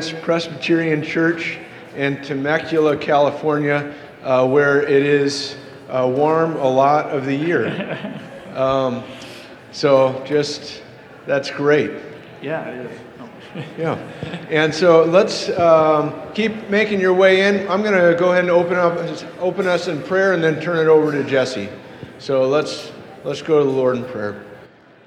Providence Presbyterian Church in Temecula, California, uh, where it is uh, warm a lot of the year. Um, so just, that's great. Yeah, it is. Yeah. And so let's um, keep making your way in. I'm going to go ahead and open up, open us in prayer, and then turn it over to Jesse. So let's let's go to the Lord in prayer.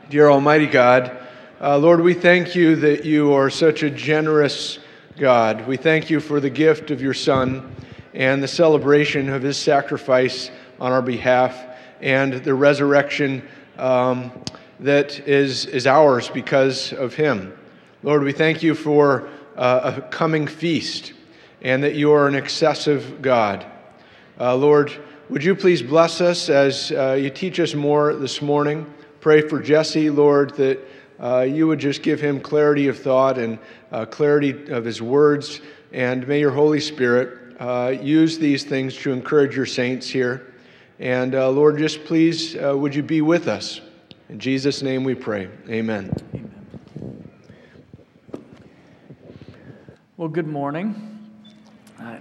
Dear Almighty God, uh, Lord, we thank you that you are such a generous God. We thank you for the gift of your Son and the celebration of his sacrifice on our behalf and the resurrection um, that is, is ours because of him. Lord, we thank you for uh, a coming feast and that you are an excessive God. Uh, Lord, would you please bless us as uh, you teach us more this morning? Pray for Jesse, Lord, that uh, you would just give him clarity of thought and uh, clarity of his words. And may your Holy Spirit uh, use these things to encourage your saints here. And uh, Lord, just please, uh, would you be with us? In Jesus' name we pray. Amen. Amen. Well, good morning. I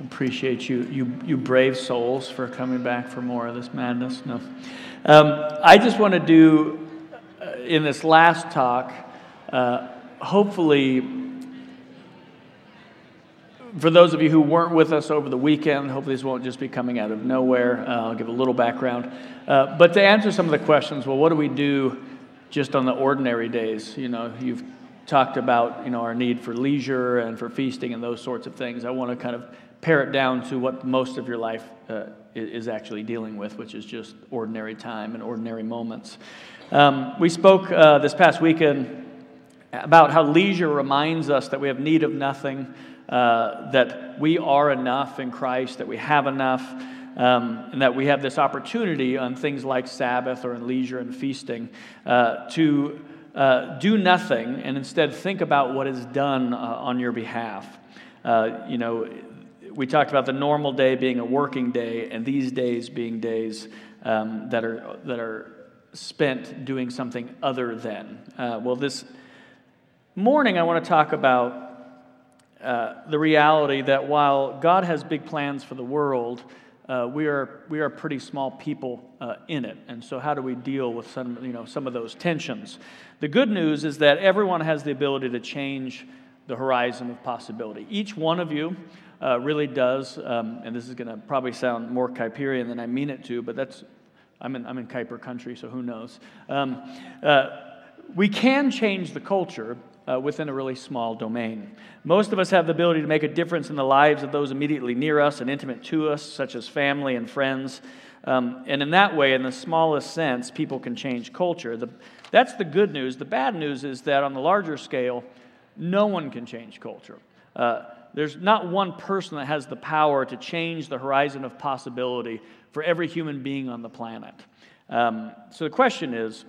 appreciate you, you, you brave souls for coming back for more of this madness. No. Um, I just want to do in this last talk, uh, hopefully, for those of you who weren't with us over the weekend, hopefully this won't just be coming out of nowhere. Uh, I'll give a little background. Uh, but to answer some of the questions, well, what do we do just on the ordinary days? You know, you've talked about you know our need for leisure and for feasting and those sorts of things. I want to kind of pare it down to what most of your life uh, is actually dealing with, which is just ordinary time and ordinary moments. Um, we spoke uh, this past weekend about how leisure reminds us that we have need of nothing, uh, that we are enough in Christ, that we have enough, um, and that we have this opportunity on things like Sabbath or in leisure and feasting uh, to uh, do nothing and instead think about what is done uh, on your behalf. Uh, you know, we talked about the normal day being a working day, and these days being days um, that are that are spent doing something other than. Uh, well, this morning I want to talk about uh, the reality that while God has big plans for the world, uh, we, are, we are pretty small people uh, in it. And so, how do we deal with some, you know, some of those tensions? The good news is that everyone has the ability to change the horizon of possibility. Each one of you uh, really does, um, and this is going to probably sound more Kuyperian than I mean it to, but that's I'm in, I'm in Kuyper country, so who knows? Um, uh, we can change the culture uh, within a really small domain. Most of us have the ability to make a difference in the lives of those immediately near us and intimate to us, such as family and friends. Um, and in that way, in the smallest sense, people can change culture. The, that's the good news. The bad news is that on the larger scale, no one can change culture. Uh, there's not one person that has the power to change the horizon of possibility for every human being on the planet. Um, so the question is,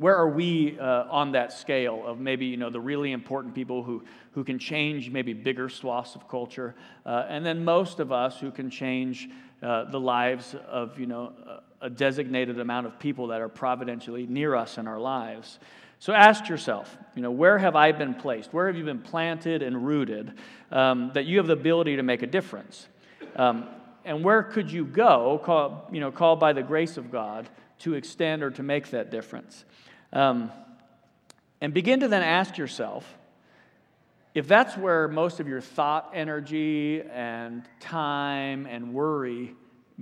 where are we uh, on that scale of maybe you know the really important people who, who can change maybe bigger swaths of culture uh, and then most of us who can change uh, the lives of you know a designated amount of people that are providentially near us in our lives so ask yourself you know where have i been placed where have you been planted and rooted um, that you have the ability to make a difference um, and where could you go, call, you know, called by the grace of God, to extend or to make that difference? Um, and begin to then ask yourself if that's where most of your thought energy and time and worry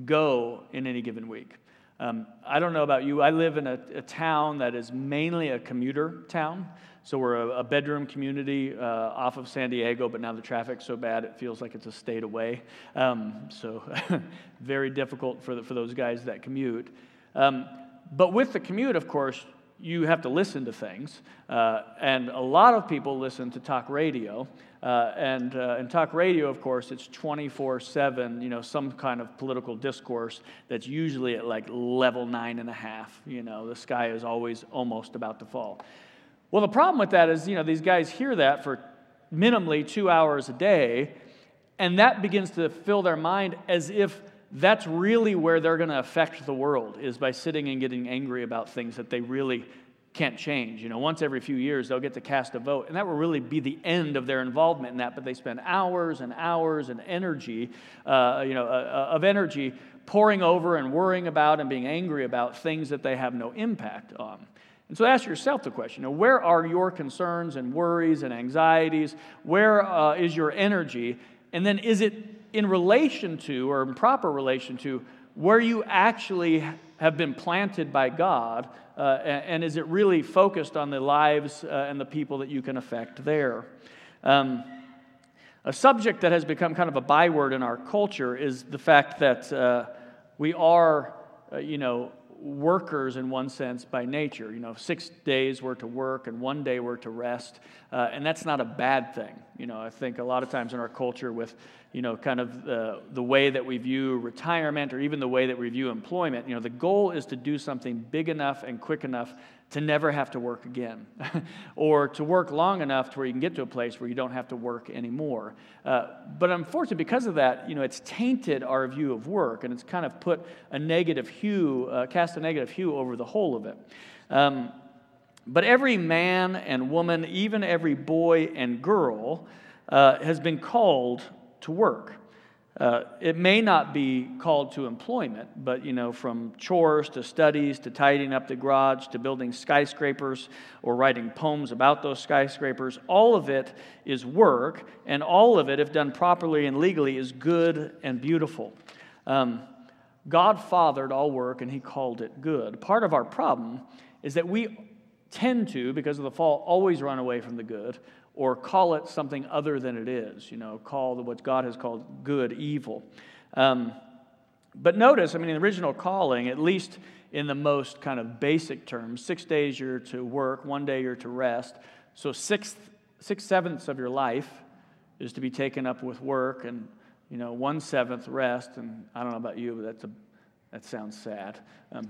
go in any given week. Um, I don't know about you, I live in a, a town that is mainly a commuter town. So we're a, a bedroom community uh, off of San Diego, but now the traffic's so bad it feels like it's a state away. Um, so very difficult for, the, for those guys that commute. Um, but with the commute, of course, you have to listen to things. Uh, and a lot of people listen to talk radio. Uh, and uh, in talk radio, of course, it's 24 7, you know, some kind of political discourse that's usually at like level nine and a half. You know, the sky is always almost about to fall. Well, the problem with that is, you know, these guys hear that for minimally two hours a day, and that begins to fill their mind as if that's really where they're going to affect the world, is by sitting and getting angry about things that they really can't change. You know, once every few years they'll get to cast a vote, and that will really be the end of their involvement in that. But they spend hours and hours and energy, uh, you know, uh, uh, of energy poring over and worrying about and being angry about things that they have no impact on. And so ask yourself the question you know, where are your concerns and worries and anxieties? Where uh, is your energy? And then is it in relation to or in proper relation to where you actually have been planted by God? Uh, and, is it really focused on the lives uh, and the people that you can affect there? Um, a subject that has become kind of a byword in our culture is the fact that uh, we are, uh, you know, workers in one sense by nature. You know, six days were to work and one day were to rest, uh, and that's not a bad thing. You know, I think a lot of times in our culture, with you know, kind of the, the way that we view retirement or even the way that we view employment, you know, the goal is to do something big enough and quick enough to never have to work again, or to work long enough to where you can get to a place where you don't have to work anymore. Uh, but unfortunately, because of that, you know, it's tainted our view of work, and it's kind of put a negative hue, uh, cast a negative hue over the whole of it. Um, but every man and woman, even every boy and girl, uh, has been called to work. Uh, it may not be called to employment, but you know, from chores to studies to tidying up the garage to building skyscrapers or writing poems about those skyscrapers, all of it is work, and all of it, if done properly and legally, is good and beautiful. Um, God fathered all work and He called it good. Part of our problem is that we tend to, because of the fall, always run away from the good or call it something other than it is, you know, call what God has called good evil. Um, but notice, I mean, the original calling, at least in the most kind of basic terms, six days you're to work, one day you're to rest. So six, six sevenths of your life is to be taken up with work, and you know, one seventh rest. And I don't know about you, but that's a that sounds sad. Um,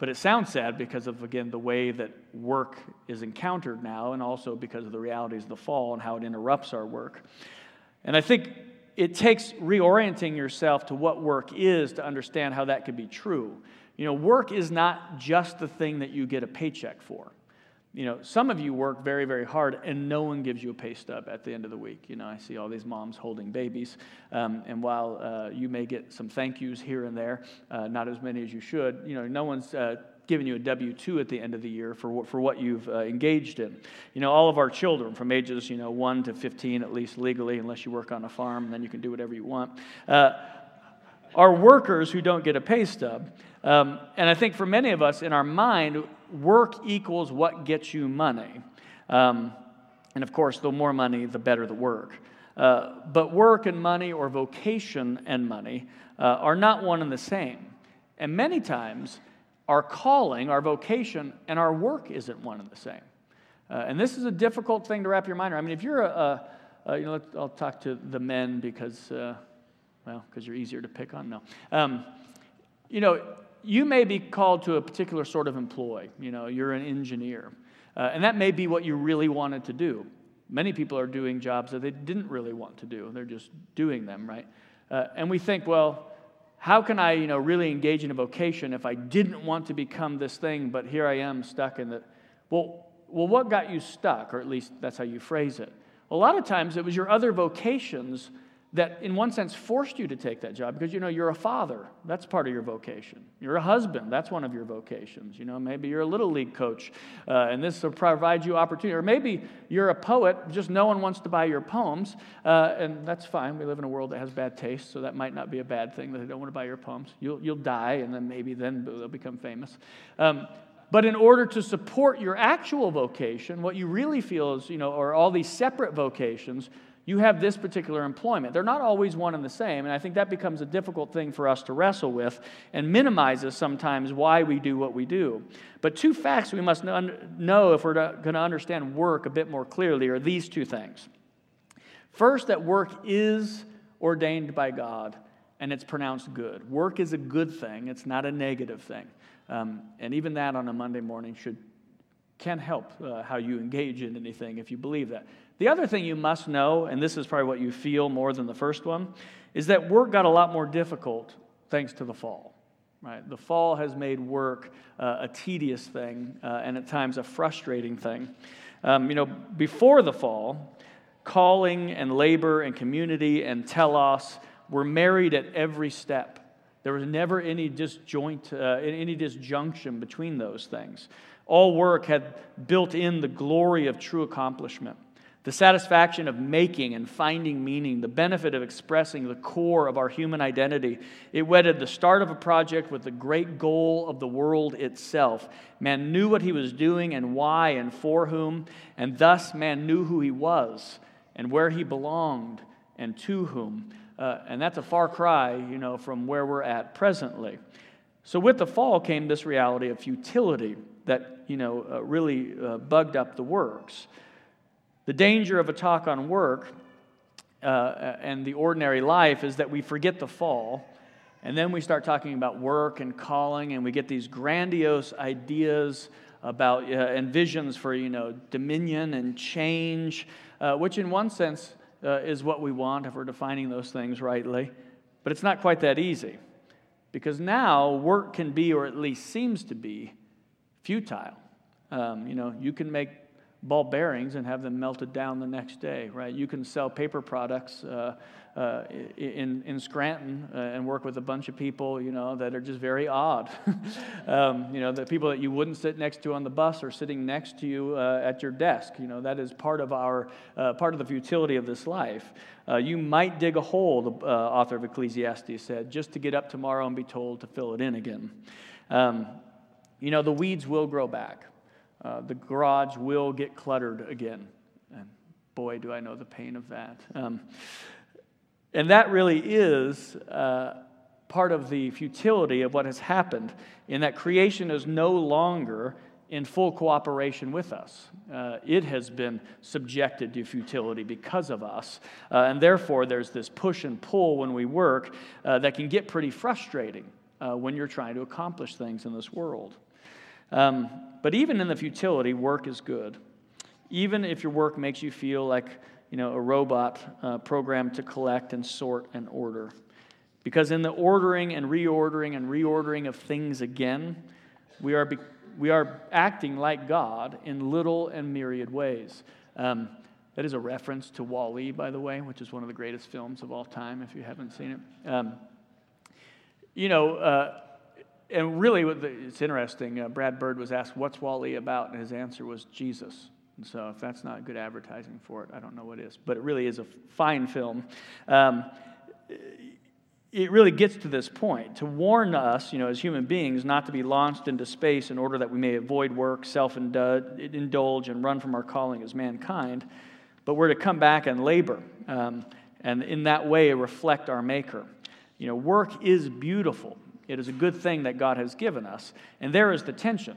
but it sounds sad because of, again, the way that work is encountered now, and also because of the realities of the fall and how it interrupts our work. And I think it takes reorienting yourself to what work is to understand how that could be true. You know, work is not just the thing that you get a paycheck for. You know, some of you work very, very hard and no one gives you a pay stub at the end of the week. You know, I see all these moms holding babies. Um, and while uh, you may get some thank yous here and there, uh, not as many as you should, you know, no one's uh, giving you a W 2 at the end of the year for, for what you've uh, engaged in. You know, all of our children from ages, you know, 1 to 15, at least legally, unless you work on a farm, then you can do whatever you want, uh, are workers who don't get a pay stub. Um, and I think for many of us in our mind, work equals what gets you money. Um, and of course, the more money, the better the work. Uh, but work and money, or vocation and money, uh, are not one and the same. And many times, our calling, our vocation, and our work isn't one and the same. Uh, and this is a difficult thing to wrap your mind around. I mean, if you're a, a, a you know, I'll talk to the men because, uh, well, because you're easier to pick on. No. Um, you know, you may be called to a particular sort of employ. You know, you're an engineer. Uh, and that may be what you really wanted to do. Many people are doing jobs that they didn't really want to do. They're just doing them, right? Uh, and we think, well, how can I, you know, really engage in a vocation if I didn't want to become this thing, but here I am stuck in the. Well, well, what got you stuck, or at least that's how you phrase it? A lot of times it was your other vocations that in one sense forced you to take that job because you know you're a father. That's part of your vocation. You're a husband. That's one of your vocations. You know maybe you're a little league coach uh, and this will provide you opportunity. Or maybe you're a poet just no one wants to buy your poems uh, and that's fine. We live in a world that has bad taste so that might not be a bad thing that they don't want to buy your poems. You'll, you'll die and then maybe then they'll become famous. Um, but in order to support your actual vocation, what you really feel is, you know, or all these separate vocations, you have this particular employment. They're not always one and the same, and I think that becomes a difficult thing for us to wrestle with and minimizes sometimes why we do what we do. But two facts we must know if we're going to understand work a bit more clearly are these two things. First, that work is ordained by God and it's pronounced good. Work is a good thing, it's not a negative thing. Um, and even that on a Monday morning should can help uh, how you engage in anything if you believe that. The other thing you must know, and this is probably what you feel more than the first one, is that work got a lot more difficult thanks to the fall. right? The fall has made work uh, a tedious thing uh, and at times a frustrating thing. Um, you know, before the fall, calling and labor and community and telos were married at every step. There was never any disjoint, uh, any disjunction between those things. All work had built in the glory of true accomplishment, the satisfaction of making and finding meaning, the benefit of expressing the core of our human identity. It wedded the start of a project with the great goal of the world itself. Man knew what he was doing and why and for whom, and thus man knew who he was and where he belonged and to whom. Uh, and that's a far cry, you know, from where we're at presently. So with the fall came this reality of futility that, you know, uh, really uh, bugged up the works. The danger of a talk on work uh, and the ordinary life is that we forget the fall, and then we start talking about work and calling, and we get these grandiose ideas about uh, and visions for, you know, dominion and change, uh, which in one sense uh, is what we want if we're defining those things rightly. But it's not quite that easy because now work can be, or at least seems to be, futile. Um, you know, you can make ball bearings and have them melted down the next day, right? You can sell paper products uh, uh, in, in Scranton uh, and work with a bunch of people, you know, that are just very odd. um, you know, the people that you wouldn't sit next to on the bus are sitting next to you uh, at your desk. You know, that is part of our, uh, part of the futility of this life. Uh, you might dig a hole, the author of Ecclesiastes said, just to get up tomorrow and be told to fill it in again. Um, you know, the weeds will grow back. Uh, the garage will get cluttered again. And boy, do I know the pain of that. Um, and that really is uh, part of the futility of what has happened, in that creation is no longer in full cooperation with us. Uh, it has been subjected to futility because of us. Uh, and therefore, there's this push and pull when we work uh, that can get pretty frustrating uh, when you're trying to accomplish things in this world. Um, but even in the futility, work is good. Even if your work makes you feel like you know, a robot uh, programmed to collect and sort and order. Because in the ordering and reordering and reordering of things again, we are, be- we are acting like God in little and myriad ways. Um, that is a reference to Wall-E, by the way, which is one of the greatest films of all time, if you haven't seen it. Um, you know, uh, and really, it's interesting. Uh, Brad Bird was asked, What's Wall-E about? And his answer was Jesus. And so, if that's not good advertising for it, I don't know what is. But it really is a fine film. Um, it really gets to this point to warn us, you know, as human beings, not to be launched into space in order that we may avoid work, self indulge, and run from our calling as mankind, but we're to come back and labor, um, and in that way reflect our Maker. You know, work is beautiful. It is a good thing that God has given us. And there is the tension.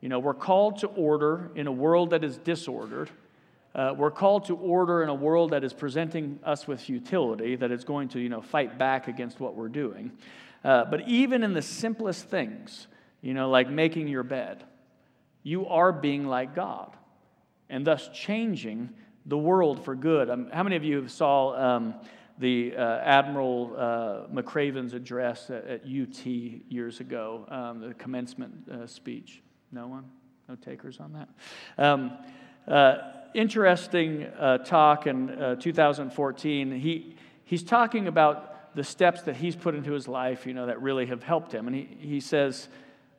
You know, we're called to order in a world that is disordered. Uh, we're called to order in a world that is presenting us with futility, that is going to, you know, fight back against what we're doing. Uh, but even in the simplest things, you know, like making your bed, you are being like God and thus changing the world for good. Um, how many of you have saw um, the uh, Admiral uh, McRaven's address at, at, UT years ago, um, the commencement uh, speech. No one? No takers on that? Um, uh, interesting uh, talk in uh, 2014. He, he's talking about the steps that he's put into his life, you know, that really have helped him. And he, he says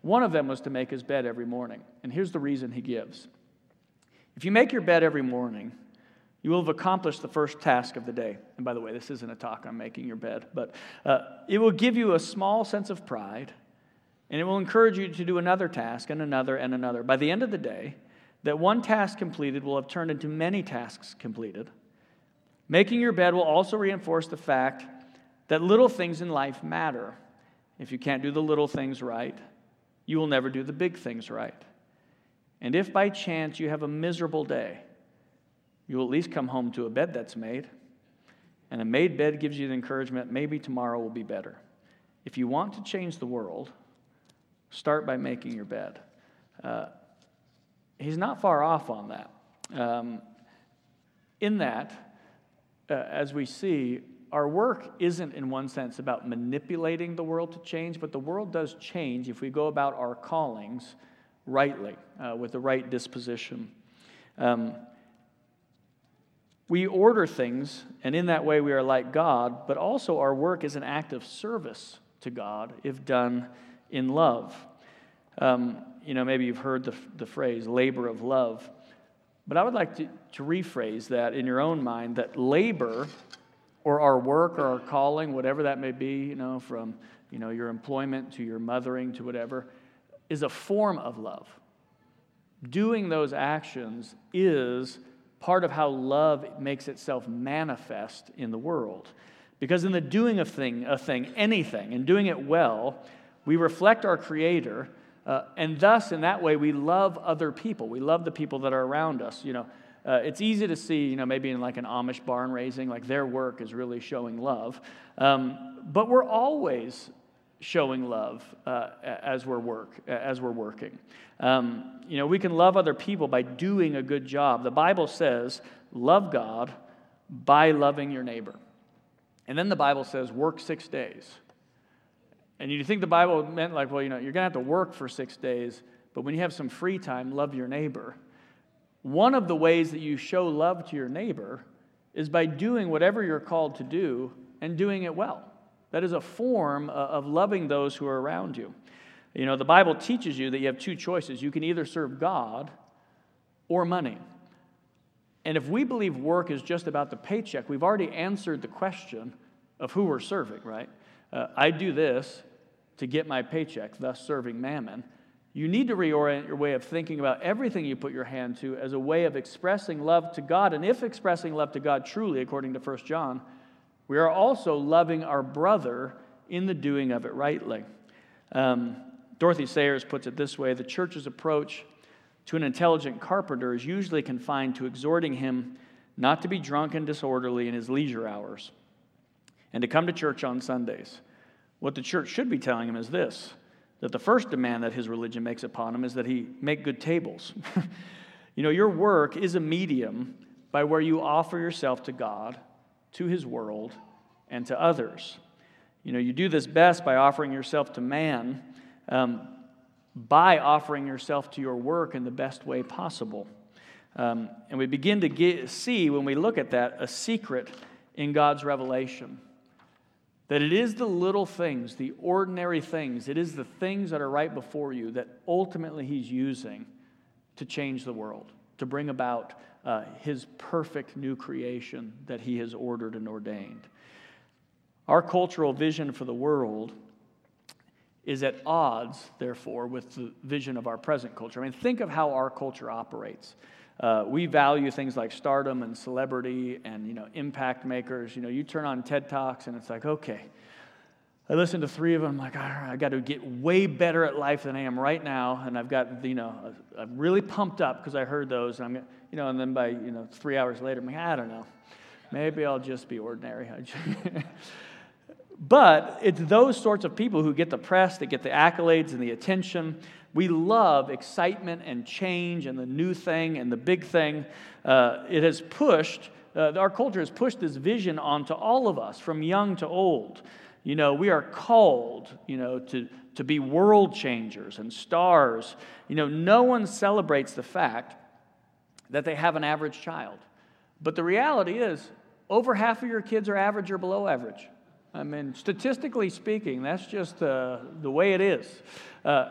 one of them was to make his bed every morning. And here's the reason he gives. If you make your bed every morning, you will have accomplished the first task of the day. And by the way, this isn't a talk on making your bed, but uh, it will give you a small sense of pride, and it will encourage you to do another task and another and another. By the end of the day, that one task completed will have turned into many tasks completed. Making your bed will also reinforce the fact that little things in life matter. If you can't do the little things right, you will never do the big things right. And if by chance you have a miserable day, you will at least come home to a bed that's made. And a made bed gives you the encouragement maybe tomorrow will be better. If you want to change the world, start by making your bed. Uh, he's not far off on that. Um, in that, uh, as we see, our work isn't, in one sense, about manipulating the world to change, but the world does change if we go about our callings rightly, uh, with the right disposition. Um, we order things, and in that way we are like God, but also our work is an act of service to God if done in love. Um, you know, maybe you've heard the, the phrase labor of love, but I would like to, to rephrase that in your own mind that labor or our work or our calling, whatever that may be, you know, from you know, your employment to your mothering to whatever, is a form of love. Doing those actions is part of how love makes itself manifest in the world. Because in the doing of thing, a thing, anything, and doing it well, we reflect our Creator, uh, and thus, in that way, we love other people. We love the people that are around us. You know, uh, it's easy to see, you know, maybe in like an Amish barn raising, like their work is really showing love. Um, but we're always showing love uh, as we're work as we're working. Um, you know, we can love other people by doing a good job. The Bible says, "Love God by loving your neighbor," and then the Bible says, "Work six days." And you think the Bible meant like, well, you know, you're gonna have to work for six days, but when you have some free time, love your neighbor. One of the ways that you show love to your neighbor is by doing whatever you're called to do and doing it well. That is a form of loving those who are around you. You know, the Bible teaches you that you have two choices. You can either serve God or money. And if we believe work is just about the paycheck, we've already answered the question of who we're serving, right? Uh, I do this to get my paycheck, thus serving mammon. You need to reorient your way of thinking about everything you put your hand to as a way of expressing love to God. And if expressing love to God truly, according to 1 John, we are also loving our brother in the doing of it rightly. Um, Dorothy Sayers puts it this way the church's approach to an intelligent carpenter is usually confined to exhorting him not to be drunk and disorderly in his leisure hours and to come to church on Sundays. What the church should be telling him is this that the first demand that his religion makes upon him is that he make good tables. you know, your work is a medium by where you offer yourself to God to his world, and to others. You know, you do this best by offering yourself to man, um, by offering yourself to your work in the best way possible. Um, and we begin to get, see, when we look at that, a secret in God's revelation. That it is the little things, the ordinary things, it is the things that are right before you that ultimately He's using to change the world, to bring about uh, his perfect new creation that he has ordered and ordained. Our cultural vision for the world is at odds, therefore, with the vision of our present culture. I mean, think of how our culture operates. Uh, we value things like stardom and celebrity and you know impact makers. You know, you turn on TED Talks and it's like, okay, I listened to three of them. I'm like, all right, I got to get way better at life than I am right now, and I've got you know, I'm really pumped up because I heard those. And I'm you know, and then by you know three hours later, I'm like, I don't know, maybe I'll just be ordinary. but it's those sorts of people who get the press, that get the accolades and the attention. We love excitement and change and the new thing and the big thing. Uh, it has pushed. Uh, our culture has pushed this vision onto all of us, from young to old. You know, we are called, you know, to, to be world changers and stars. You know, no one celebrates the fact that they have an average child. But the reality is, over half of your kids are average or below average. I mean, statistically speaking, that's just uh, the way it is. Uh,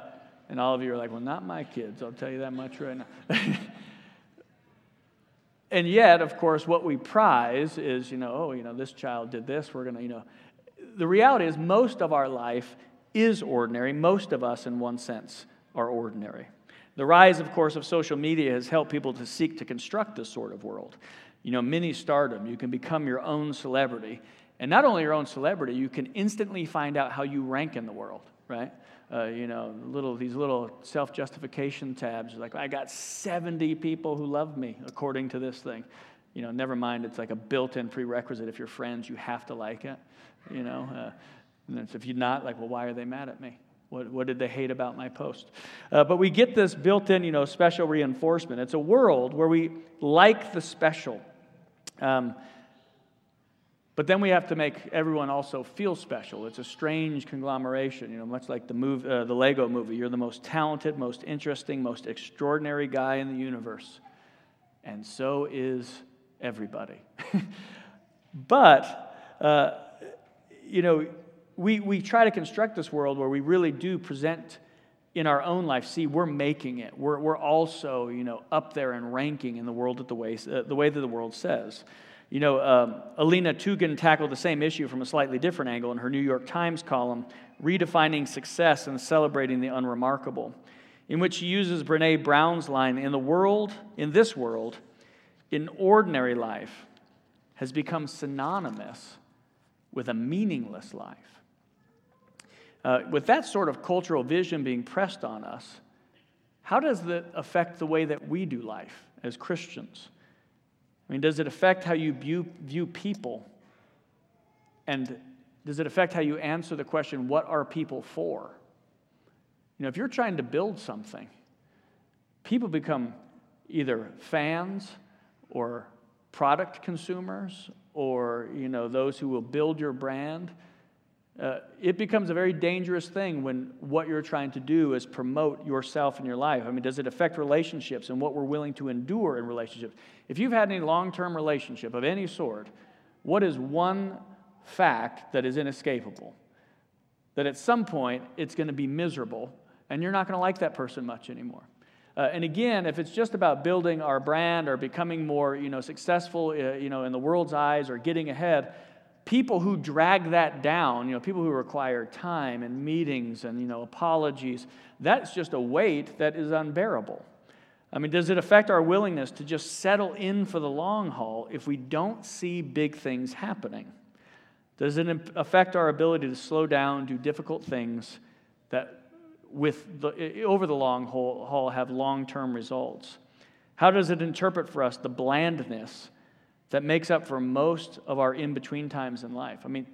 and all of you are like, well, not my kids, I'll tell you that much right now. and yet, of course, what we prize is, you know, oh, you know, this child did this, we're going to, you know, the reality is, most of our life is ordinary. Most of us, in one sense, are ordinary. The rise, of course, of social media has helped people to seek to construct this sort of world. You know, mini stardom, you can become your own celebrity. And not only your own celebrity, you can instantly find out how you rank in the world, right? Uh, you know, little these little self-justification tabs, like I got 70 people who love me according to this thing. You know, never mind, it's like a built-in prerequisite. If you're friends, you have to like it you know. Uh, and if you're not, like, well, why are they mad at me? What, what did they hate about my post? Uh, but we get this built in, you know, special reinforcement. It's a world where we like the special. Um, But then we have to make everyone also feel special. It's a strange conglomeration, you know, much like the, move, uh, the Lego movie. You're the most talented, most interesting, most extraordinary guy in the universe. And so is everybody. but, uh, you know, we, we try to construct this world where we really do present in our own life, see, we're making it. We're, we're also, you know, up there and ranking in the world at the way, uh, the way that the world says. You know, um, Alina Tugend tackled the same issue from a slightly different angle in her New York Times column, Redefining Success and Celebrating the Unremarkable, in which she uses Brene Brown's line In the world, in this world, in ordinary life, has become synonymous with a meaningless life. Uh, with that sort of cultural vision being pressed on us, how does that affect the way that we do life as Christians? I mean, does it affect how you view, view people? And does it affect how you answer the question, what are people for? You know, if you're trying to build something, people become either fans or product consumers or, you know, those who will build your brand. Uh, it becomes a very dangerous thing when what you're trying to do is promote yourself in your life. I mean, does it affect relationships and what we're willing to endure in relationships? If you've had any long term relationship of any sort, what is one fact that is inescapable? That at some point it's going to be miserable and you're not going to like that person much anymore. Uh, and again, if it's just about building our brand or becoming more you know, successful uh, you know, in the world's eyes or getting ahead, people who drag that down, you know, people who require time and meetings and, you know, apologies, that's just a weight that is unbearable. I mean, does it affect our willingness to just settle in for the long haul if we don't see big things happening? Does it affect our ability to slow down, do difficult things that with the, over the long haul have long term results? How does it interpret for us the blandness that makes up for most of our in between times in life. I mean,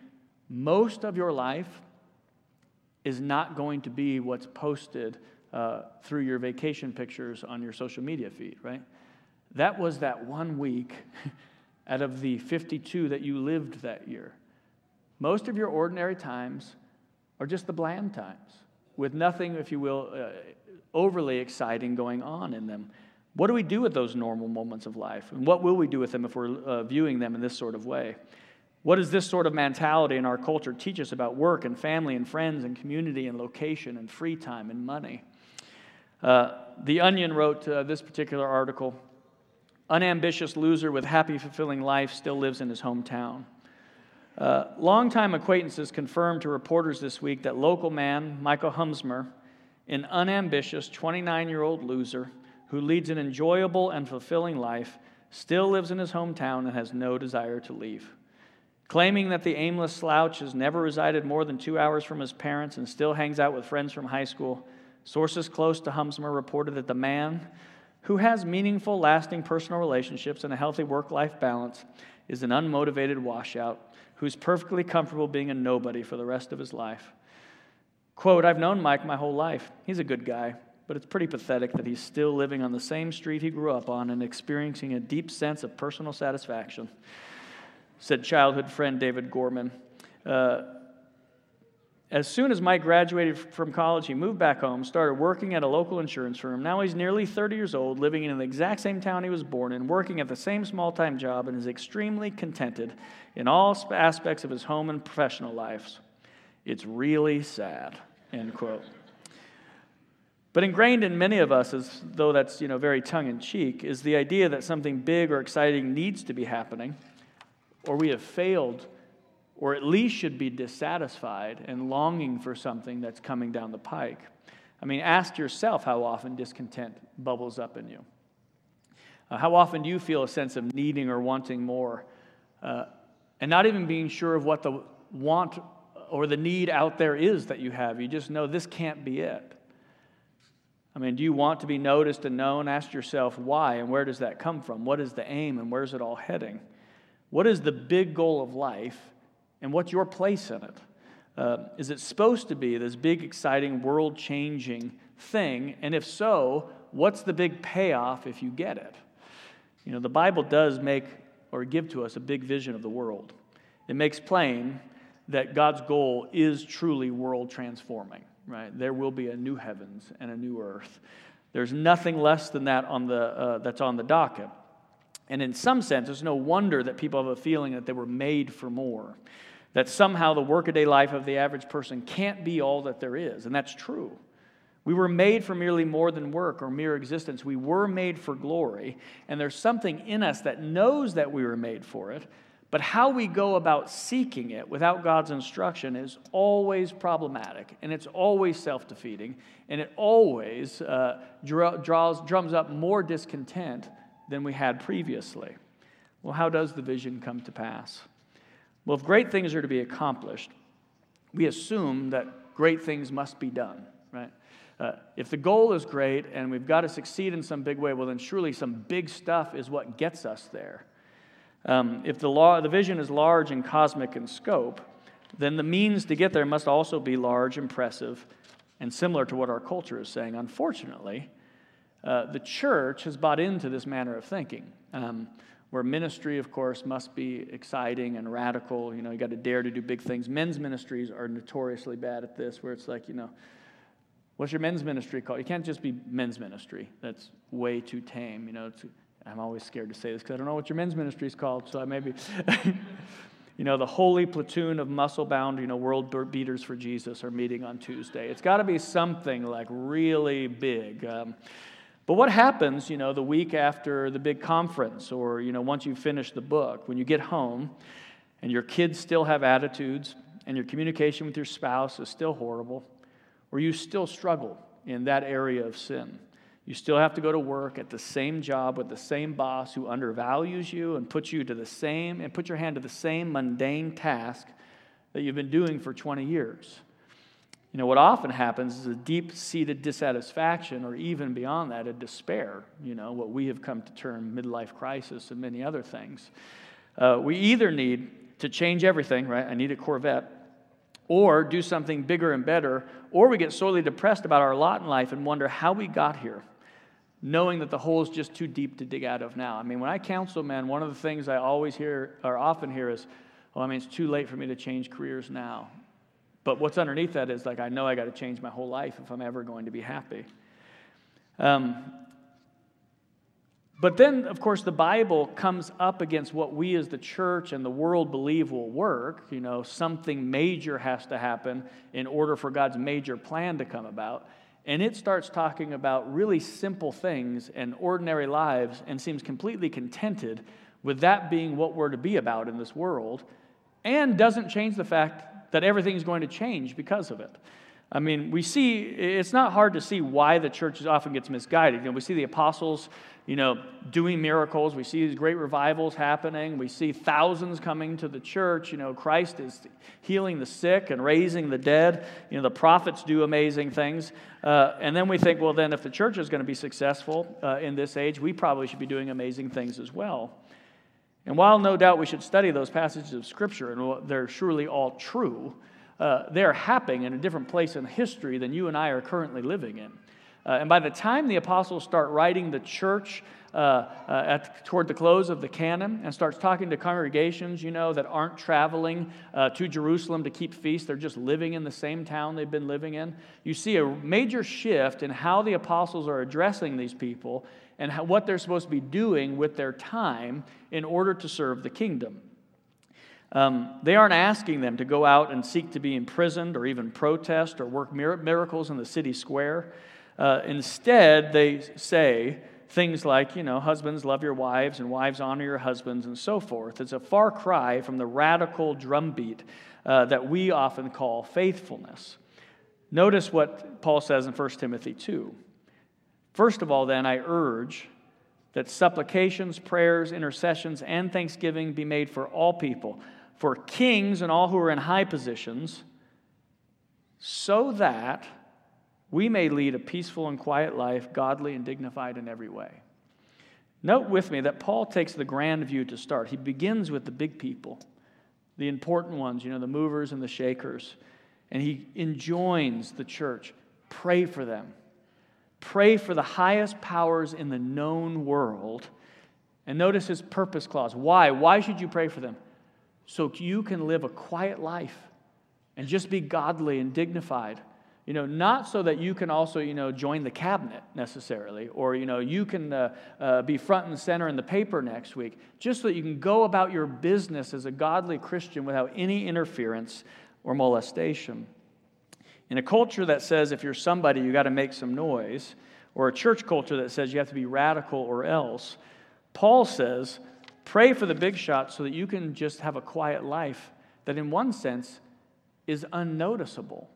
most of your life is not going to be what's posted uh, through your vacation pictures on your social media feed, right? That was that one week out of the 52 that you lived that year. Most of your ordinary times are just the bland times with nothing, if you will, uh, overly exciting going on in them. What do we do with those normal moments of life? And what will we do with them if we're uh, viewing them in this sort of way? What does this sort of mentality in our culture teach us about work and family and friends and community and location and free time and money? Uh, the Onion wrote uh, this particular article Unambitious loser with happy, fulfilling life still lives in his hometown. Uh, longtime acquaintances confirmed to reporters this week that local man Michael Humsmer, an unambitious 29 year old loser, who leads an enjoyable and fulfilling life, still lives in his hometown and has no desire to leave. Claiming that the aimless slouch has never resided more than two hours from his parents and still hangs out with friends from high school, sources close to Humsmer reported that the man, who has meaningful, lasting personal relationships and a healthy work life balance, is an unmotivated washout who's perfectly comfortable being a nobody for the rest of his life. Quote, I've known Mike my whole life. He's a good guy but it's pretty pathetic that he's still living on the same street he grew up on and experiencing a deep sense of personal satisfaction, said childhood friend David Gorman. Uh, as soon as Mike graduated from college, he moved back home, started working at a local insurance firm. Now he's nearly 30 years old, living in the exact same town he was born in, working at the same small time job, and is extremely contented in all aspects of his home and professional lives. It's really sad, end quote. But ingrained in many of us, as though that's you know, very tongue in cheek, is the idea that something big or exciting needs to be happening, or we have failed, or at least should be dissatisfied and longing for something that's coming down the pike. I mean, ask yourself how often discontent bubbles up in you. Uh, how often do you feel a sense of needing or wanting more, uh, and not even being sure of what the want or the need out there is that you have? You just know this can't be it. I mean, do you want to be noticed and known? Ask yourself why and where does that come from? What is the aim and where's it all heading? What is the big goal of life and what's your place in it? Uh, is it supposed to be this big, exciting, world changing thing? And if so, what's the big payoff if you get it? You know, the Bible does make or give to us a big vision of the world. it makes plain that God's goal is truly world transforming, right? There will be a new heavens and a new earth. There's nothing less than that on the, uh, that's on the docket. And in some sense, it's no wonder that people have a feeling that they were made for more, that somehow the workaday life of the average person can't be all that there is. And that's true. We were made for merely more than work or mere existence. We were made for glory, and there's something in us that knows that we were made for it, but how we go about seeking it without God's instruction is always problematic, and it's always self defeating, and it always uh, draws, drums up more discontent than we had previously. Well, how does the vision come to pass? Well, if great things are to be accomplished, we assume that great things must be done, right? Uh, if the goal is great and we've got to succeed in some big way, well, then surely some big stuff is what gets us there. Um, if the, law, the vision is large and cosmic in scope, then the means to get there must also be large, impressive, and similar to what our culture is saying. Unfortunately, uh, the church has bought into this manner of thinking, um, where ministry, of course, must be exciting and radical. You know, you got to dare to do big things. Men's ministries are notoriously bad at this, where it's like, you know, what's your men's ministry called? You can't just be men's ministry. That's way too tame. You know, I'm always scared to say this because I don't know what your men's ministry is called, so I maybe. you know, the holy platoon of muscle bound, you know, world beaters for Jesus are meeting on Tuesday. It's got to be something like really big. Um, but what happens, you know, the week after the big conference or, you know, once you finish the book, when you get home and your kids still have attitudes and your communication with your spouse is still horrible or you still struggle in that area of sin? You still have to go to work at the same job with the same boss who undervalues you and puts you to the same and put your hand to the same mundane task that you've been doing for 20 years. You know, what often happens is a deep seated dissatisfaction, or even beyond that, a despair, you know, what we have come to term midlife crisis and many other things. Uh, we either need to change everything, right? I need a Corvette, or do something bigger and better, or we get sorely depressed about our lot in life and wonder how we got here knowing that the hole is just too deep to dig out of now. I mean, when I counsel men, one of the things I always hear or often hear is, "Oh, I mean, it's too late for me to change careers now." But what's underneath that is like, I know I got to change my whole life if I'm ever going to be happy. Um, but then, of course, the Bible comes up against what we as the church and the world believe will work. You know, something major has to happen in order for God's major plan to come about. And it starts talking about really simple things and ordinary lives and seems completely contented with that being what we're to be about in this world and doesn't change the fact that everything's going to change because of it. I mean, we see, it's not hard to see why the church often gets misguided. You know, we see the apostles, you know, doing miracles. We see these great revivals happening. We see thousands coming to the church. You know, Christ is healing the sick and raising the dead. You know, the prophets do amazing things. Uh, and then we think, well, then if the church is going to be successful uh, in this age, we probably should be doing amazing things as well. And while no doubt we should study those passages of Scripture, and they're surely all true, uh, they're happening in a different place in history than you and I are currently living in. Uh, and by the time the apostles start writing the church uh, uh, at, toward the close of the canon and starts talking to congregations, you know, that aren't traveling uh, to Jerusalem to keep feast, they're just living in the same town they've been living in, you see a major shift in how the apostles are addressing these people and how, what they're supposed to be doing with their time in order to serve the kingdom. Um, they aren't asking them to go out and seek to be imprisoned or even protest or work miracles in the city square. Uh, instead, they say things like, you know, husbands love your wives and wives honor your husbands and so forth. It's a far cry from the radical drumbeat uh, that we often call faithfulness. Notice what Paul says in 1 Timothy 2. First of all, then, I urge that supplications, prayers, intercessions, and thanksgiving be made for all people for kings and all who are in high positions, so that we may lead a peaceful and quiet life, godly and dignified in every way. Note with me that Paul takes the grand view to start. He begins with the big people, the important ones, you know, the movers and the shakers, and he enjoins the church pray for them. Pray for the highest powers in the known world. And notice his purpose clause. Why? Why should you pray for them? so you can live a quiet life and just be godly and dignified. You know, not so that you can also, you know, join the cabinet necessarily, or, you know, you can uh, uh, be front and center in the paper next week, just so that you can go about your business as a godly Christian without any interference or molestation. In a culture that says if you're somebody, you got to make some noise, or a church culture that says you have to be radical or else, Paul says, pray for the big shots so that you can just have a quiet life that, in one sense, is unnoticeable.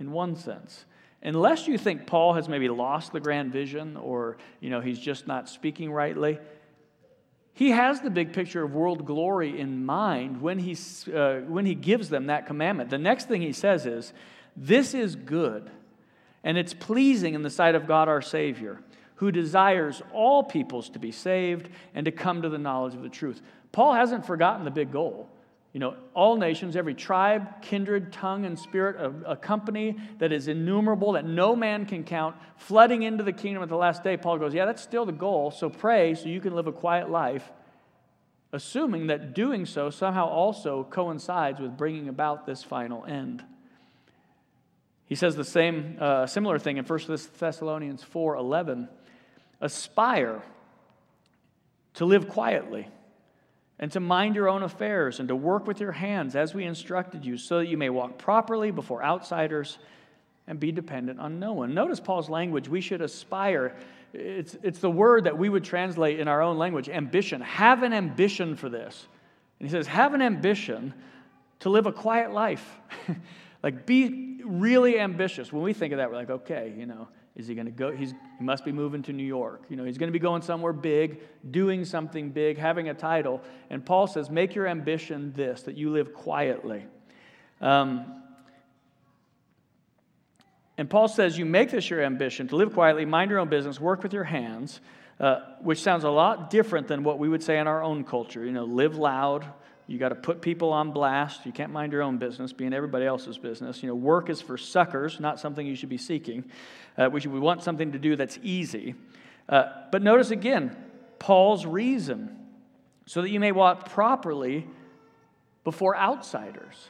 In one sense. Unless you think Paul has maybe lost the grand vision or you know he's just not speaking rightly, he has the big picture of world glory in mind when, he's, uh, when he gives them that commandment. The next thing he says is, This is good, and it's pleasing in the sight of God our Savior, who desires all peoples to be saved and to come to the knowledge of the truth. Paul hasn't forgotten the big goal. You know, all nations, every tribe, kindred, tongue, and spirit, a, a, company that is innumerable, that no man can count, flooding into the kingdom at the last day. Paul goes, Yeah, that's still the goal. So pray so you can live a quiet life, assuming that doing so somehow also coincides with bringing about this final end. He says the same, uh, similar thing in 1 Thessalonians 4 11. Aspire to live quietly and to mind your own affairs and to work with your hands as we instructed you, so that you may walk properly before outsiders and be dependent on no one. Notice Paul's language. We should aspire. It's, it's the word that we would translate in our own language ambition. Have an ambition for this. And he says, have an ambition to live a quiet life. like, be really ambitious. When we think of that, we're like, okay, you know, is he going to go? He's, he must be moving to New York. You know, he's going to be going somewhere big, doing something big, having a title. And Paul says, make your ambition this, that you live quietly. Um, and Paul says, you make this your ambition to live quietly, mind your own business, work with your hands, uh, which sounds a lot different than what we would say in our own culture. You know, live loud, you got to put people on blast. You can't mind your own business, be in everybody else's business. You know, work is for suckers, not something you should be seeking. Uh, we, should, we want something to do that's easy. Uh, but notice again, Paul's reason so that you may walk properly before outsiders.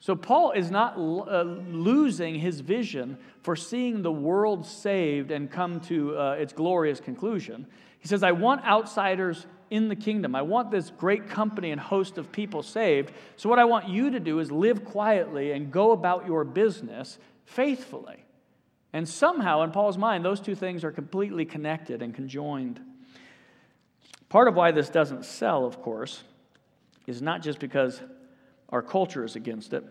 So Paul is not uh, losing his vision for seeing the world saved and come to uh, its glorious conclusion. He says, I want outsiders in the kingdom. I want this great company and host of people saved. So, what I want you to do is live quietly and go about your business faithfully. And somehow, in Paul's mind, those two things are completely connected and conjoined. Part of why this doesn't sell, of course, is not just because our culture is against it,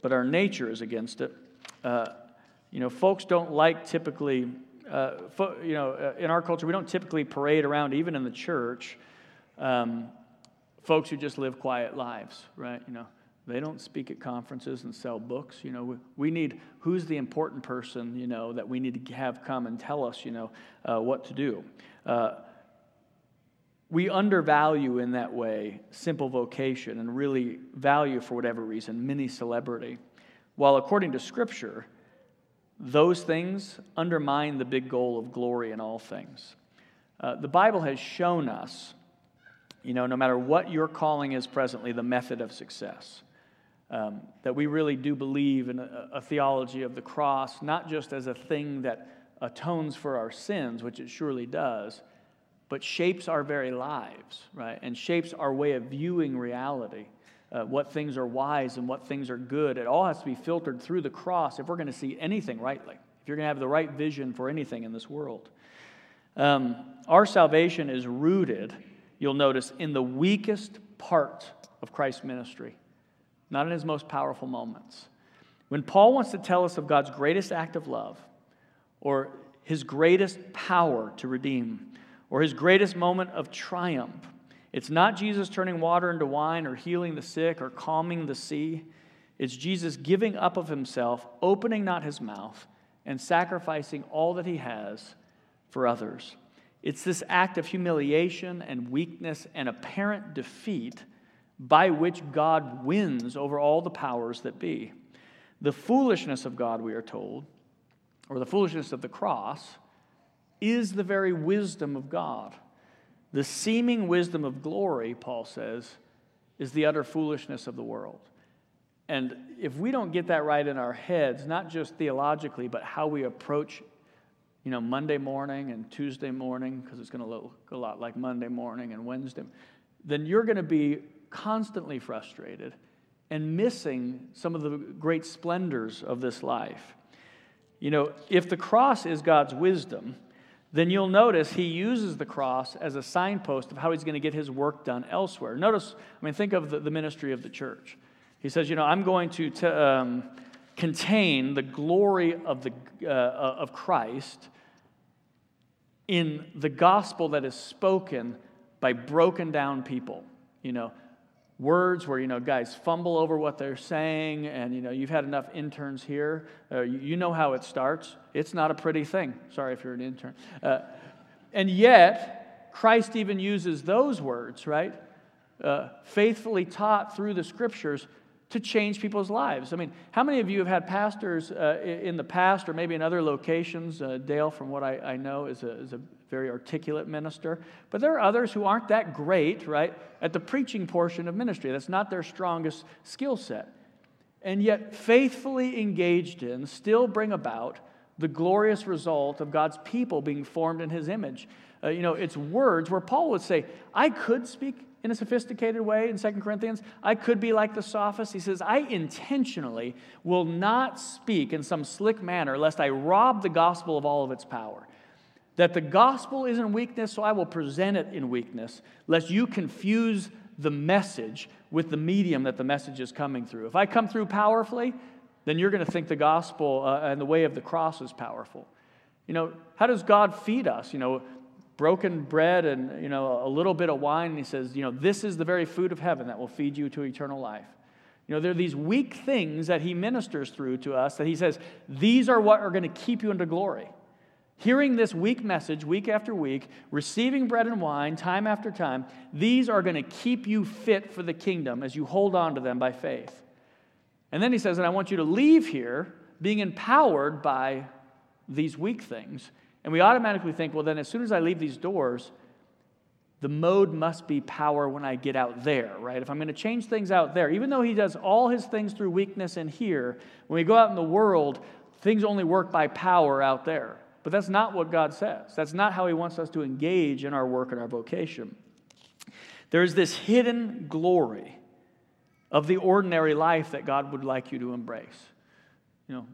but our nature is against it. Uh, you know, folks don't like typically uh, you know, uh, in our culture, we don't typically parade around, even in the church, um, folks who just live quiet lives, right? You know, they don't speak at conferences and sell books. You know, we, we need who's the important person, you know, that we need to have come and tell us, you know, uh, what to do. Uh, we undervalue in that way simple vocation and really value, for whatever reason, mini celebrity. While according to Scripture, those things undermine the big goal of glory in all things. Uh, the Bible has shown us, you know, no matter what your calling is presently, the method of success. Um, that we really do believe in a, a theology of the cross, not just as a thing that atones for our sins, which it surely does, but shapes our very lives, right? And shapes our way of viewing reality uh, what things are wise and what things are good. It all has to be filtered through the cross if we're going to see anything rightly, if you're going to have the right vision for anything in this world. Um, our salvation is rooted, you'll notice, in the weakest part of Christ's ministry, not in his most powerful moments. When Paul wants to tell us of God's greatest act of love, or his greatest power to redeem, or his greatest moment of triumph, it's not Jesus turning water into wine or healing the sick or calming the sea. It's Jesus giving up of himself, opening not his mouth, and sacrificing all that he has for others. It's this act of humiliation and weakness and apparent defeat by which God wins over all the powers that be. The foolishness of God, we are told, or the foolishness of the cross, is the very wisdom of God. The seeming wisdom of glory, Paul says, is the utter foolishness of the world. And if we don't get that right in our heads, not just theologically, but how we approach, you know, Monday morning and Tuesday morning, because it's going to look a lot like Monday morning and Wednesday, then you're going to be constantly frustrated and missing some of the great splendors of this life. You know, if the cross is God's wisdom, then you'll notice he uses the cross as a signpost of how he's going to get his work done elsewhere. Notice, I mean, think of the, the ministry of the church. He says, you know, I'm going to t- um, contain the glory of, the, uh, of Christ in the gospel that is spoken by broken down people. You know, words where you know guys fumble over what they're saying and you know you've had enough interns here uh, you, know how it starts. It's not a pretty thing. Sorry if you're an intern. Uh, and yet christ even uses those words right uh, faithfully taught through the scriptures to change people's lives. I mean, how many of you have had pastors uh, in the past or maybe in other locations? Uh, Dale, from what I, I know, is a, is a very articulate minister. But there are others who aren't that great, right, at the preaching portion of ministry. That's not their strongest skill set. And yet, faithfully engaged in, still bring about the glorious result of God's people being formed in his image. Uh, you know, it's words where Paul would say, I could speak in a sophisticated way in Second Corinthians. I could be like the sophist. He says, I intentionally will not speak in some slick manner lest I rob the gospel of all of its power. That the gospel is in weakness, so I will present it in weakness, lest you confuse the message with the medium that the message is coming through. If I come through powerfully, then you're going to think the gospel uh, and the way of the cross is powerful. You know, how does God feed us? You know, broken bread and you know a little bit of wine and he says you know this is the very food of heaven that will feed you to eternal life. You know there are these weak things that he ministers through to us that he says these are what are going to keep you into glory. Hearing this weak message week after week receiving bread and wine time after time these are going to keep you fit for the kingdom as you hold on to them by faith. And then he says and i want you to leave here being empowered by these weak things and we automatically think, well, then as soon as I leave these doors, the mode must be power when I get out there, right? If I'm going to change things out there, even though he does all his things through weakness in here, when we go out in the world, things only work by power out there. But that's not what God says. That's not how he wants us to engage in our work and our vocation. There's this hidden glory of the ordinary life that God would like you to embrace. You know,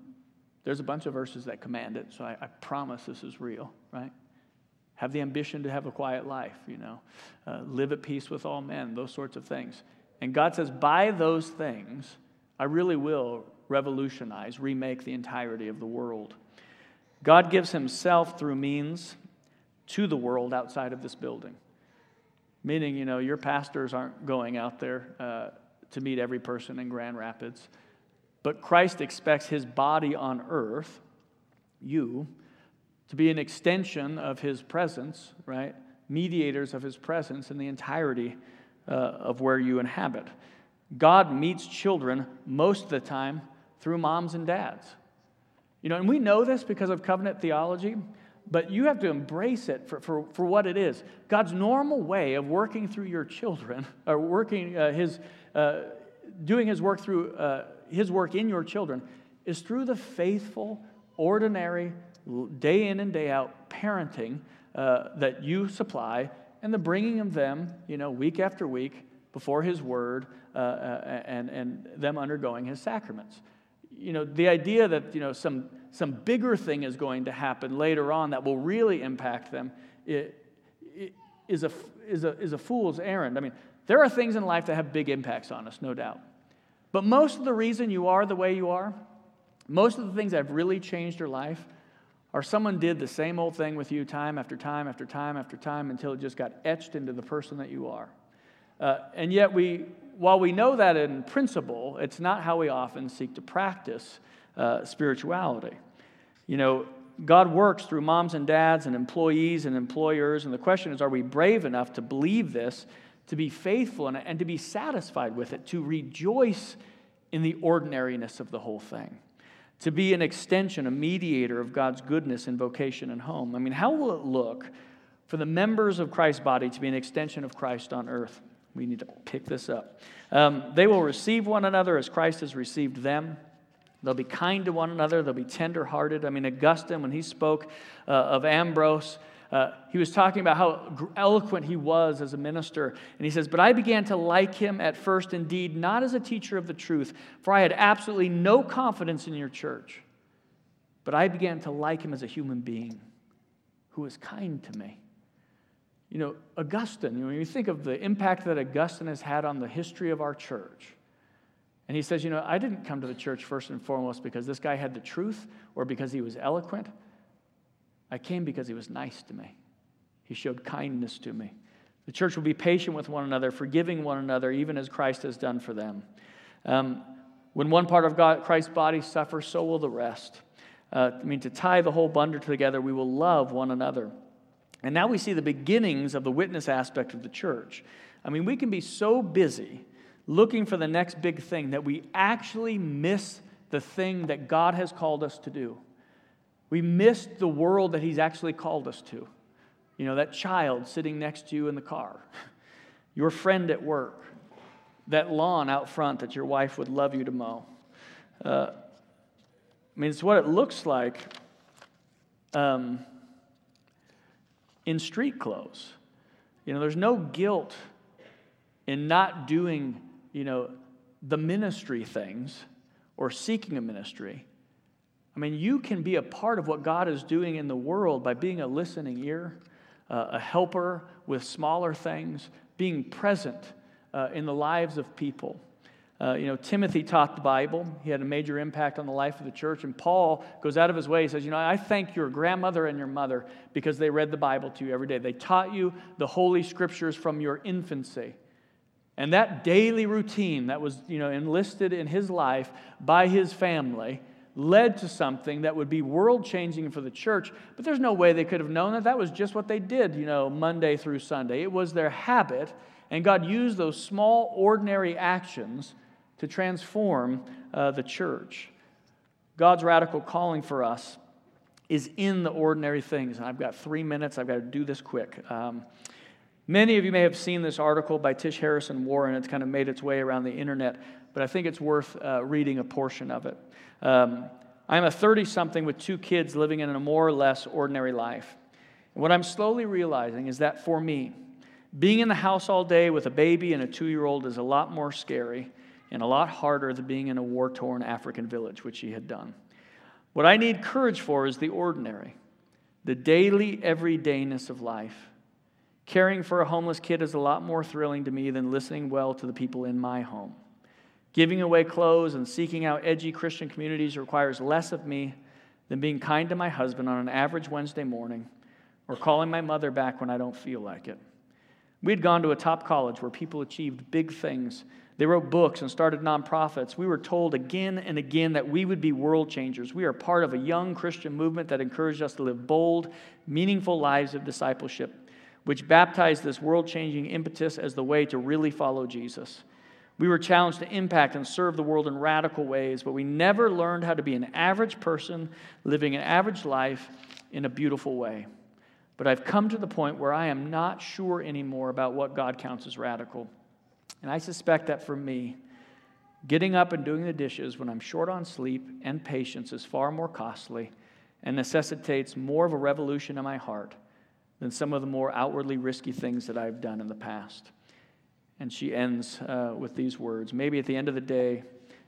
there's a bunch of verses that command it, so I, I promise this is real, right? Have the ambition to have a quiet life, you know, uh, live at peace with all men, those sorts of things. And God says, by those things, I really will revolutionize, remake the entirety of the world. God gives himself through means to the world outside of this building. Meaning, you know, your pastors aren't going out there uh, to meet every person in Grand Rapids. But Christ expects his body on earth, you, to be an extension of his presence, right? Mediators of his presence in the entirety uh, of where you inhabit. God meets children most of the time through moms and dads. You know, and we know this because of covenant theology, but you have to embrace it for, for, for what it is. God's normal way of working through your children, or working uh, his, uh, doing his work through uh, his work in your children is through the faithful, ordinary, day in and day out parenting uh, that you supply and the bringing of them, you know, week after week before his word uh, uh, and, and them undergoing his sacraments. You know, the idea that, you know, some, some bigger thing is going to happen later on that will really impact them it, it is, a, is, a, is a fool's errand. I mean, there are things in life that have big impacts on us, no doubt. But most of the reason you are the way you are, most of the things that have really changed your life, are someone did the same old thing with you time after time after time after time until it just got etched into the person that you are. Uh, and yet, we, while we know that in principle, it's not how we often seek to practice uh, spirituality. You know, God works through moms and dads and employees and employers, and the question is are we brave enough to believe this to be faithful in it, and to be satisfied with it, to rejoice in the ordinariness of the whole thing, to be an extension, a mediator of God's goodness in vocation and home. I mean, how will it look for the members of Christ's body to be an extension of Christ on earth? We need to pick this up. Um, they will receive one another as Christ has received them. They'll be kind to one another. They'll be tenderhearted. I mean, Augustine, when he spoke uh, of Ambrose, uh, he was talking about how eloquent he was as a minister. And he says, But I began to like him at first, indeed, not as a teacher of the truth, for I had absolutely no confidence in your church. But I began to like him as a human being who was kind to me. You know, Augustine, you know, when you think of the impact that Augustine has had on the history of our church, and he says, You know, I didn't come to the church first and foremost because this guy had the truth or because he was eloquent. I came because he was nice to me. He showed kindness to me. The church will be patient with one another, forgiving one another, even as Christ has done for them. Um, when one part of God, Christ's body suffers, so will the rest. Uh, I mean, to tie the whole bundle together, we will love one another. And now we see the beginnings of the witness aspect of the church. I mean, we can be so busy looking for the next big thing that we actually miss the thing that God has called us to do. We missed the world that He's actually called us to. You know, that child sitting next to you in the car, your friend at work, that lawn out front that your wife would love you to mow. Uh, I mean, it's what it looks like um, in street clothes. You know, there's no guilt in not doing, you know, the ministry things or seeking a ministry. I mean, you can be a part of what God is doing in the world by being a listening ear, uh, a helper with smaller things, being present uh, in the lives of people. Uh, you know, Timothy taught the Bible. He had a major impact on the life of the church. And Paul goes out of his way. He says, You know, I thank your grandmother and your mother because they read the Bible to you every day. They taught you the Holy Scriptures from your infancy. And that daily routine that was, you know, enlisted in his life by his family led to something that would be world changing for the church, but there's no way they could have known that. That was just what they did, you know, Monday through Sunday. It was their habit, and God used those small, ordinary actions to transform uh, the church. God's radical calling for us is in the ordinary things. And I've got three minutes, I've got to do this quick. Um, many of you may have seen this article by Tish Harrison Warren. It's kind of made its way around the internet, but I think it's worth uh, reading a portion of it. Um, I'm a 30 something with two kids living in a more or less ordinary life. And what I'm slowly realizing is that for me, being in the house all day with a baby and a two year old is a lot more scary and a lot harder than being in a war torn African village, which he had done. What I need courage for is the ordinary, the daily everydayness of life. Caring for a homeless kid is a lot more thrilling to me than listening well to the people in my home. Giving away clothes and seeking out edgy Christian communities requires less of me than being kind to my husband on an average Wednesday morning or calling my mother back when I don't feel like it. We had gone to a top college where people achieved big things. They wrote books and started nonprofits. We were told again and again that we would be world changers. We are part of a young Christian movement that encouraged us to live bold, meaningful lives of discipleship, which baptized this world changing impetus as the way to really follow Jesus. We were challenged to impact and serve the world in radical ways, but we never learned how to be an average person living an average life in a beautiful way. But I've come to the point where I am not sure anymore about what God counts as radical. And I suspect that for me, getting up and doing the dishes when I'm short on sleep and patience is far more costly and necessitates more of a revolution in my heart than some of the more outwardly risky things that I've done in the past. And she ends uh, with these words Maybe at the end of the day,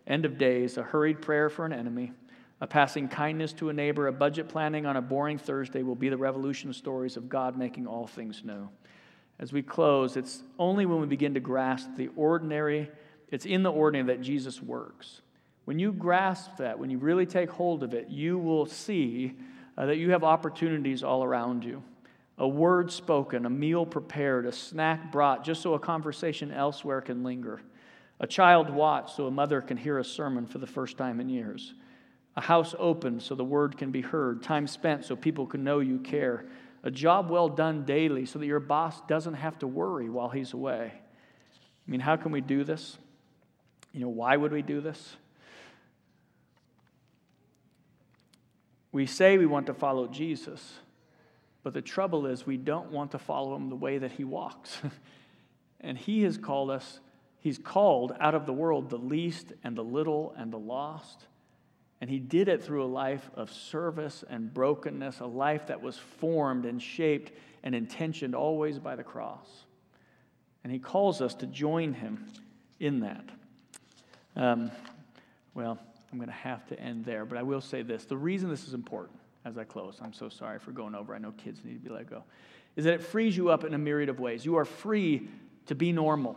end of days, a hurried prayer for an enemy, a passing kindness to a neighbor, a budget planning on a boring Thursday will be the revolution stories of God making all things new. As we close, it's only when we begin to grasp the ordinary, it's in the ordinary that Jesus works. When you grasp that, when you really take hold of it, you will see uh, that you have opportunities all around you a word spoken, a meal prepared, a snack brought, just so a conversation elsewhere can linger, a child watched so a mother can hear a sermon for the first time in years, a house opened so the word can be heard, time spent so people can know you care, a job well done daily so that your boss doesn't have to worry while he's away. I mean, how can we do this? You know, why would we do this? We say we want to follow Jesus. But the trouble is, we don't want to follow him the way that he walks. And He has called us, He's called out of the world the least and the little and the lost. And He did it through a life of service and brokenness, a life that was formed and shaped and intentioned always by the cross. And He calls us to join Him in that. Um, well, I'm going to have to end there, but I will say this. The reason this is important as I close, I'm so sorry for going over. I know kids need to be let go, is that it frees you up in a myriad of ways. You are free to be normal.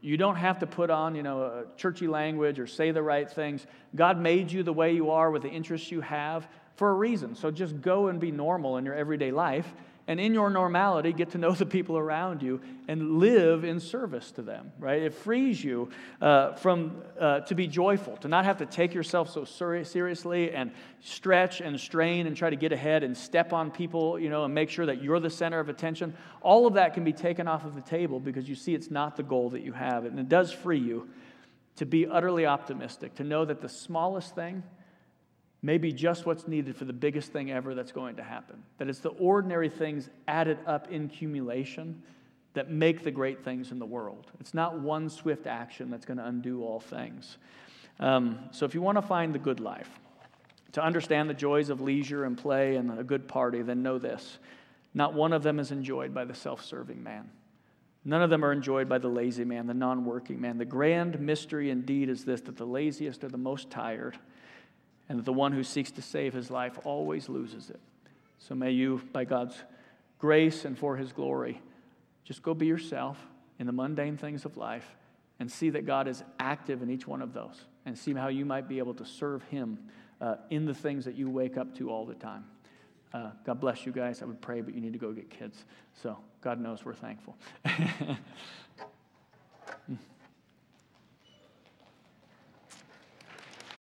You don't have to put on, you know, churchy language or say the right things. God made you the way you are with the interests you have for a reason. So just go and be normal in your everyday life and in your normality, get to know the people around you and live in service to them, right? It frees you uh, from, uh, to be joyful, to not have to take yourself so seriously and stretch and strain and try to get ahead and step on people, you know, and make sure that you're the center of attention. All of that can be taken off of the table because you see it's not the goal that you have. And it does free you to be utterly optimistic, to know that the smallest thing may be just what's needed for the biggest thing ever that's going to happen. That it's the ordinary things added up in accumulation that make the great things in the world. It's not one swift action that's going to undo all things. Um, so if you want to find the good life, to understand the joys of leisure and play and a good party, then know this not one of them is enjoyed by the self serving man. None of them are enjoyed by the lazy man, the non working man. The grand mystery indeed is this that the laziest are the most tired and that the one who seeks to save his life always loses it. So may you, by God's grace and for his glory, just go be yourself in the mundane things of life and see that God is active in each one of those and see how you might be able to serve him uh, in the things that you wake up to all the time. Uh, God bless you guys. I would pray, but you need to go get kids. So God knows we're thankful.